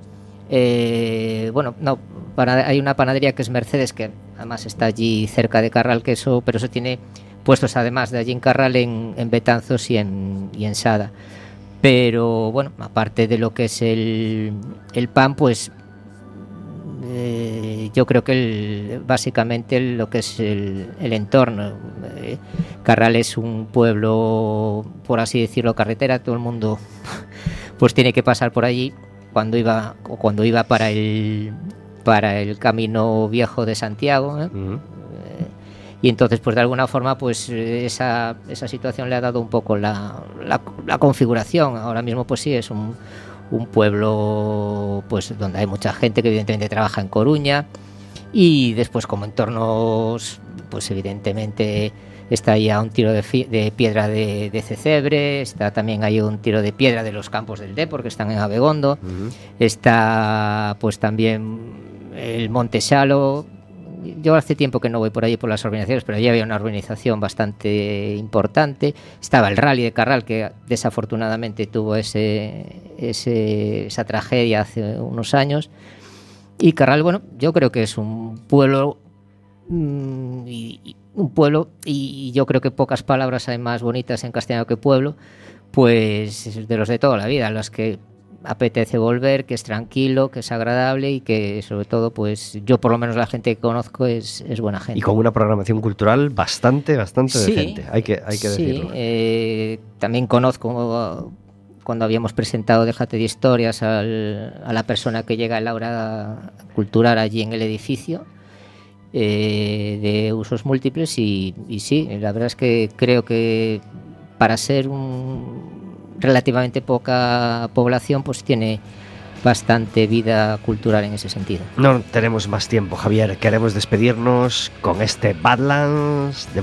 Eh, bueno, no, hay una panadería que es Mercedes, que además está allí cerca de Carral, que eso, pero eso tiene puestos además de allí en Carral, en, en Betanzos y en, y en Sada. Pero bueno, aparte de lo que es el, el pan, pues eh, yo creo que el- básicamente lo que es el, entorno. eh, Carral es un pueblo, por así decirlo, carretera, todo el mundo pues tiene que pasar por allí cuando iba o cuando iba para el para el camino viejo de Santiago ¿eh? Y entonces pues de alguna forma pues eh, esa, esa situación le ha dado un poco la, la, la configuración. Ahora mismo pues sí es un, un pueblo pues donde hay mucha gente que evidentemente trabaja en Coruña. Y después como entornos pues evidentemente está ahí a un tiro de, de piedra de, de Cecebre está también hay un tiro de piedra de los campos del Depor que están en Abegondo. Está pues también el Monte Salo. Yo hace tiempo que no voy por allí por las organizaciones, pero allí había una organización bastante importante. Estaba el Rally de Carral, que desafortunadamente tuvo ese, ese- esa tragedia hace unos años. Y Carral, bueno, yo creo que es un pueblo mm, y, un pueblo y yo creo que pocas palabras hay más bonitas en castellano que pueblo, pues de los de toda la vida, los que apetece volver, que es tranquilo, que es agradable y que sobre todo, pues yo por lo menos la gente que conozco es, es buena gente. Y con una programación cultural bastante, bastante Sí, decente. Hay que, hay que sí, decirlo. eh, también conozco cuando habíamos presentado Déjate de historias al- a la persona que llega a la hora cultural allí en el edificio eh, de usos múltiples y, y sí, la verdad es que creo que para ser un relativamente poca población pues tiene bastante vida cultural en ese sentido. No tenemos más tiempo, Javier. Queremos despedirnos con este Badlands de